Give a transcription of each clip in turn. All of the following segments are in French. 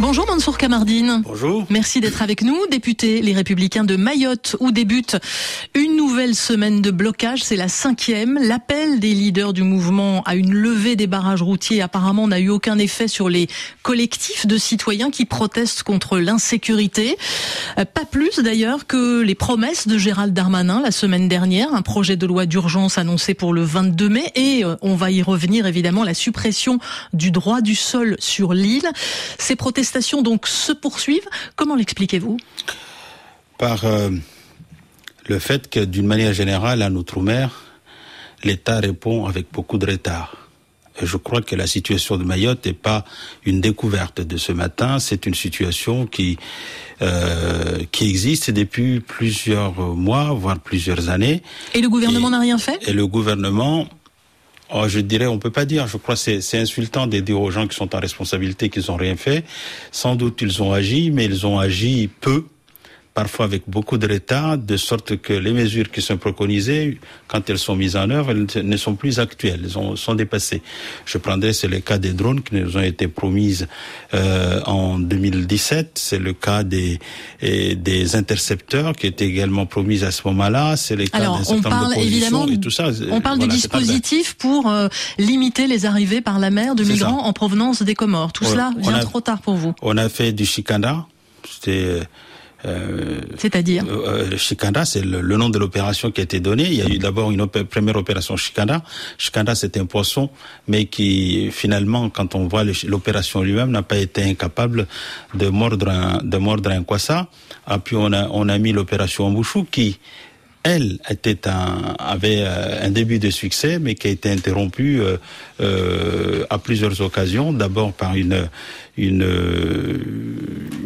Bonjour Mansour Kamardine. Bonjour. Merci d'être avec nous. Député Les Républicains de Mayotte, où débute une nouvelle semaine de blocage. C'est la cinquième. L'appel des leaders du mouvement à une levée des barrages routiers apparemment n'a eu aucun effet sur les collectifs de citoyens qui protestent contre l'insécurité. Euh, pas plus d'ailleurs que les promesses de Gérald Darmanin la semaine dernière. Un projet de loi d'urgence annoncé pour le 22 mai et euh, on va y revenir évidemment la suppression du droit du sol sur l'île. Ces protestations donc se poursuivent. Comment l'expliquez-vous? Par euh, le fait que d'une manière générale, à Outre-mer, l'État répond avec beaucoup de retard. Et je crois que la situation de Mayotte n'est pas une découverte de ce matin, c'est une situation qui euh, qui existe depuis plusieurs mois, voire plusieurs années. Et le gouvernement n'a rien fait? Et le gouvernement Oh, je dirais, on peut pas dire. Je crois que c'est insultant de dire aux gens qui sont en responsabilité qu'ils n'ont rien fait. Sans doute ils ont agi, mais ils ont agi peu parfois avec beaucoup de retard, de sorte que les mesures qui sont préconisées, quand elles sont mises en œuvre, elles ne sont plus actuelles, elles sont dépassées. Je prendrai, c'est le cas des drones qui nous ont été promises euh, en 2017, c'est le cas des, des intercepteurs qui étaient également promises à ce moment-là, c'est le cas d'un certain nombre de évidemment, et tout ça. On parle du dispositif pour euh, limiter les arrivées par la mer de migrants en provenance des Comores. Tout cela vient trop tard pour vous. On a fait du chicana, c'était euh, C'est-à-dire euh, Chicanda, c'est le, nom de l'opération qui a été donné. Il y a eu d'abord une première opération Chicanda. Chicanda, c'est un poisson, mais qui finalement, quand on voit l'opération lui-même, n'a pas été incapable de mordre un, de mordre un kwassa. Et puis on a, on a mis l'opération Ambouchou qui elle était un, avait euh, un début de succès, mais qui a été interrompu euh, euh, à plusieurs occasions. D'abord par une, une,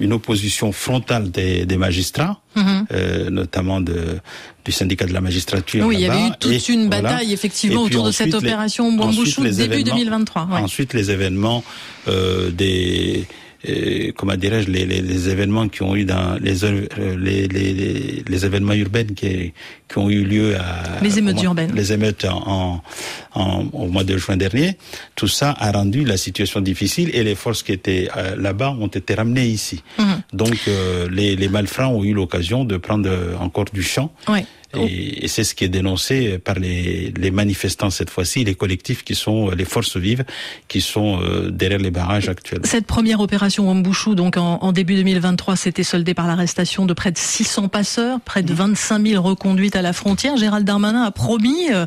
une opposition frontale des, des magistrats, mhm. euh, notamment de, du syndicat de la magistrature. Oui, il y avait eu toute une bataille effectivement autour de cette opération Bambouchou début 2023. Ensuite, les événements euh, comment dirais-je, les, les, les, événements qui ont eu dans les, euh, les, les, les événements urbains qui, qui ont eu lieu à les émeutes urbaines, les émeutes en, en, au mois de juin dernier, tout ça a rendu la situation difficile et les forces qui étaient euh, là-bas ont été ramenées ici. Mhm. Donc euh, les, les malfrats ont eu l'occasion de prendre encore du champ. Ouais. Et, c'est ce qui est dénoncé par les, les manifestants cette fois-ci, les collectifs qui sont les forces vives, qui sont euh, derrière les barrages actuels. Cette première opération Wambouchou, donc en, en début 2023, s'était soldée par l'arrestation de près de 600 passeurs, près de 25 000 reconduites à la frontière. Gérald Darmanin a promis, euh,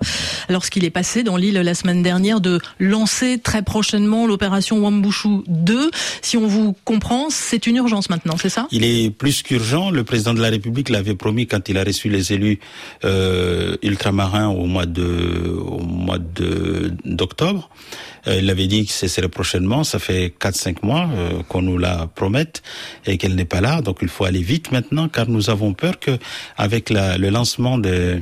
lorsqu'il est passé dans l'île la semaine dernière, de lancer très prochainement l'opération Wambouchou 2. Si on vous comprend, c'est une urgence maintenant, c'est ça? Il est plus qu'urgent. Le président de la République l'avait promis quand il a reçu les élus euh, ultramarin au mois de au mois de d'octobre. Euh, il avait dit que ce serait prochainement. Ça fait 4-5 mois euh, qu'on nous la promette et qu'elle n'est pas là. Donc il faut aller vite maintenant, car nous avons peur que avec la, le lancement de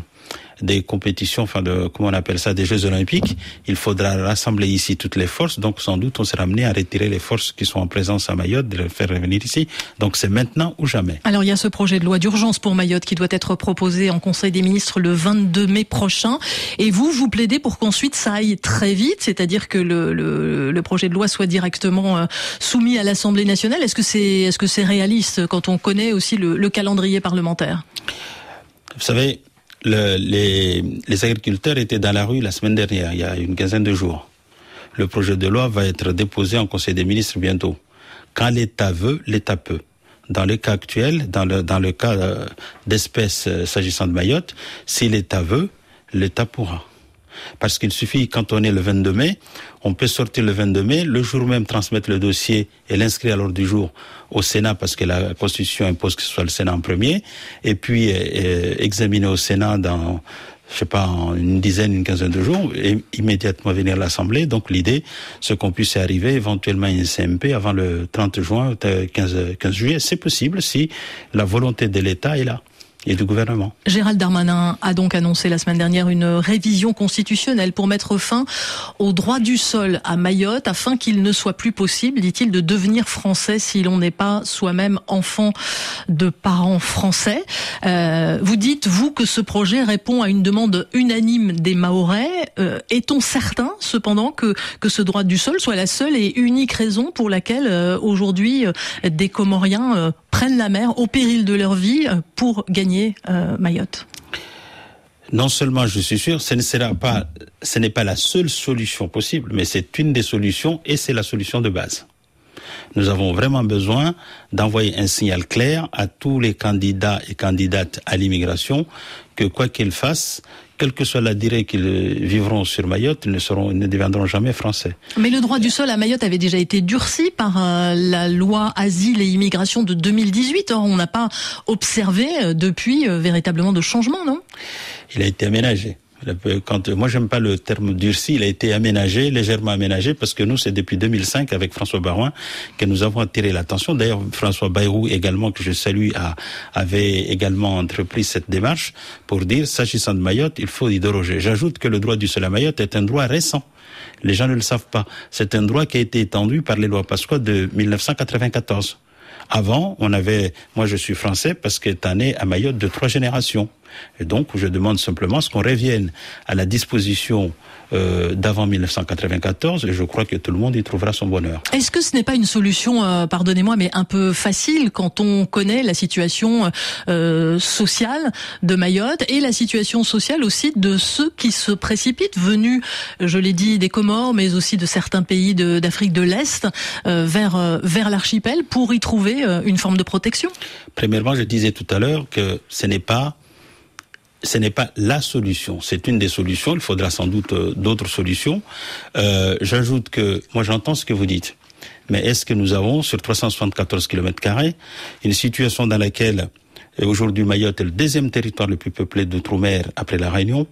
des compétitions, enfin de comment on appelle ça, des Jeux Olympiques, il faudra rassembler ici toutes les forces. Donc sans doute on sera amené à retirer les forces qui sont en présence à Mayotte, de les faire revenir ici. Donc c'est maintenant ou jamais. Alors il y a ce projet de loi d'urgence pour Mayotte qui doit être proposé en Conseil des ministres le 22 mai prochain. Et vous, vous plaidez pour qu'ensuite ça aille très vite, c'est-à-dire que le, le, le, projet de loi soit directement euh, soumis à l'Assemblée nationale. Est-ce que c'est est-ce que c'est réaliste quand on connaît aussi le, le calendrier parlementaire? Vous savez, le, les, les, agriculteurs étaient dans la rue la semaine dernière, il y a une quinzaine de jours. Le projet de loi va être déposé en Conseil des ministres bientôt. Quand l'État veut, l'État peut. Dans le cas actuel, dans le, dans le cas euh, d'espèces euh, s'agissant de Mayotte, si l'État veut, l'État pourra. Parce qu'il suffit, quand on est le 22 mai, on peut sortir le 22 mai, le jour même transmettre le dossier et l'inscrire à l'ordre du jour au Sénat, parce que la Constitution impose que ce soit le Sénat en premier, et puis euh, euh, examiner au Sénat dans je sais pas, une dizaine, une quinzaine de jours, et immédiatement venir à l'Assemblée. Donc l'idée, c'est qu'on puisse arriver éventuellement à une CMP avant le 30 juin, 15, 15 juillet. C'est possible si la volonté de l'État est là. Gérald Darmanin a donc annoncé la semaine dernière une révision constitutionnelle pour mettre fin au droit du sol à Mayotte afin qu'il ne soit plus possible, dit-il, de devenir français si l'on n'est pas soi-même enfant de parents français. Euh, vous dites, vous, que ce projet répond à une demande unanime des Mahorais. Euh, Est-on certain, cependant, que, que ce droit du sol soit la seule et unique raison pour laquelle euh, aujourd'hui euh, des Comoriens euh, prennent la mer au péril de leur vie euh, pour gagner euh, Mayotte Non seulement je suis sûr, ce ne sera pas, ce n'est pas la seule solution possible, mais c'est une des solutions et c'est la solution de base. Nous avons vraiment besoin d'envoyer un signal clair à tous les candidats et candidates à l'immigration que quoi qu'ils fassent, quelle que soit la durée qu'ils vivront sur Mayotte, ils ne seront, ils ne deviendront jamais français. Mais le droit du sol à Mayotte avait déjà été durci par euh, la loi asile et immigration de 2018. Or, on n'a pas observé euh, depuis euh, véritablement de changement, non? Il a été aménagé. Quand, moi, j'aime pas le terme durci. Il a été aménagé, légèrement aménagé, parce que nous, c'est depuis 2005 avec François Barouin que nous avons attiré l'attention. D'ailleurs, François Bayrou également, que je salue, a, avait également entrepris cette démarche pour dire, s'agissant de Mayotte, il faut y déroger. J'ajoute que le droit du sol à Mayotte est un droit récent. Les gens ne le savent pas. C'est un droit qui a été étendu par les lois Pasqua de 1994. Avant, on avait, moi je suis français parce qu'étant né à Mayotte de trois générations. Et donc, je demande simplement ce qu'on revienne à la disposition euh, d'avant 1994 et je crois que tout le monde y trouvera son bonheur. Est-ce que ce n'est pas une solution, euh, pardonnez-moi, mais un peu facile quand on connaît la situation euh, sociale de Mayotte et la situation sociale aussi de ceux qui se précipitent, venus, je l'ai dit, des Comores, mais aussi de certains pays d'Afrique de, de l'Est, euh, vers, vers l'archipel pour y trouver une forme de protection? Premièrement, je disais tout à l'heure que ce n'est pas ce n'est pas la solution, c'est une des solutions. Il faudra sans doute euh, d'autres solutions. Euh, J'ajoute que moi j'entends ce que vous dites, mais est-ce que nous avons sur 374 km une situation dans laquelle aujourd'hui Mayotte est le deuxième territoire le plus peuplé d'outre-mer après la Réunion,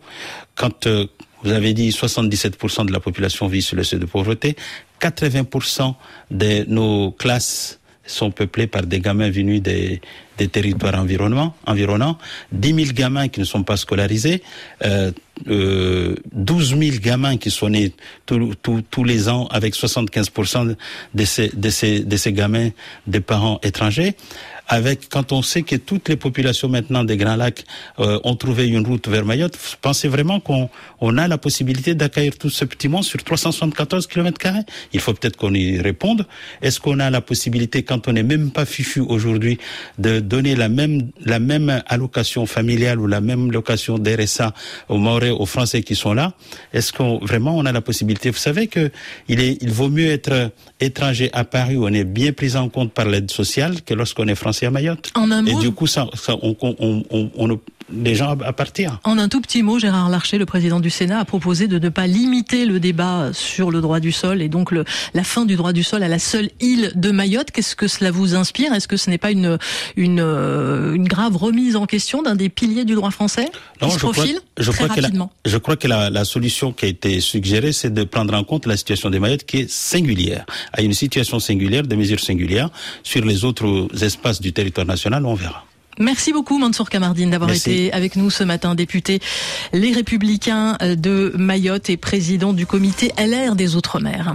quand euh, vous avez dit 77% de la population vit sur le seuil de pauvreté, 80% de nos classes sont peuplés par des gamins venus des, territoires environnants, environnants, 10 000 gamins qui ne sont pas scolarisés, euh, euh, 12 000 gamins qui sont nés tous les ans avec 75% de ces, de, ces, de ces gamins des parents étrangers avec quand on sait que toutes les populations maintenant des Grands Lacs euh, ont trouvé une route vers Mayotte, pensez vraiment qu'on on a la possibilité d'accueillir tout ce petit monde sur 374 km Il faut peut-être qu'on y réponde. Est-ce qu'on a la possibilité, quand on n'est même pas fichu aujourd'hui, de donner la même la même allocation familiale ou la même location d'RSA aux Maorais, aux Français qui sont là? Est-ce qu'on vraiment on a la possibilité? Vous savez que il est il vaut mieux être étranger à Paris où on est bien pris en compte par l'aide sociale que lorsqu'on est français à Mayotte. En un Et mot, du coup, ça, ça on, on, on, on, les gens à partir. En un tout petit mot, Gérard Larcher, le président du Sénat, a proposé de ne pas limiter le débat sur le droit du sol et donc le, la fin du droit du sol à la seule île de Mayotte. Qu'est-ce que cela vous inspire? Est-ce que ce n'est pas une, une, une grave remise en question d'un des piliers du droit français? Non, qui se je profile crois, je très crois que, la, rapidement je crois que la, la, solution qui a été suggérée, c'est de prendre en compte la situation des Mayotte qui est singulière, à une situation singulière, des mesures singulières. Sur les autres espaces du territoire national, on verra. Merci beaucoup Mansour Kamardine d'avoir été avec nous ce matin, député Les Républicains de Mayotte et président du comité LR des Outre-mer.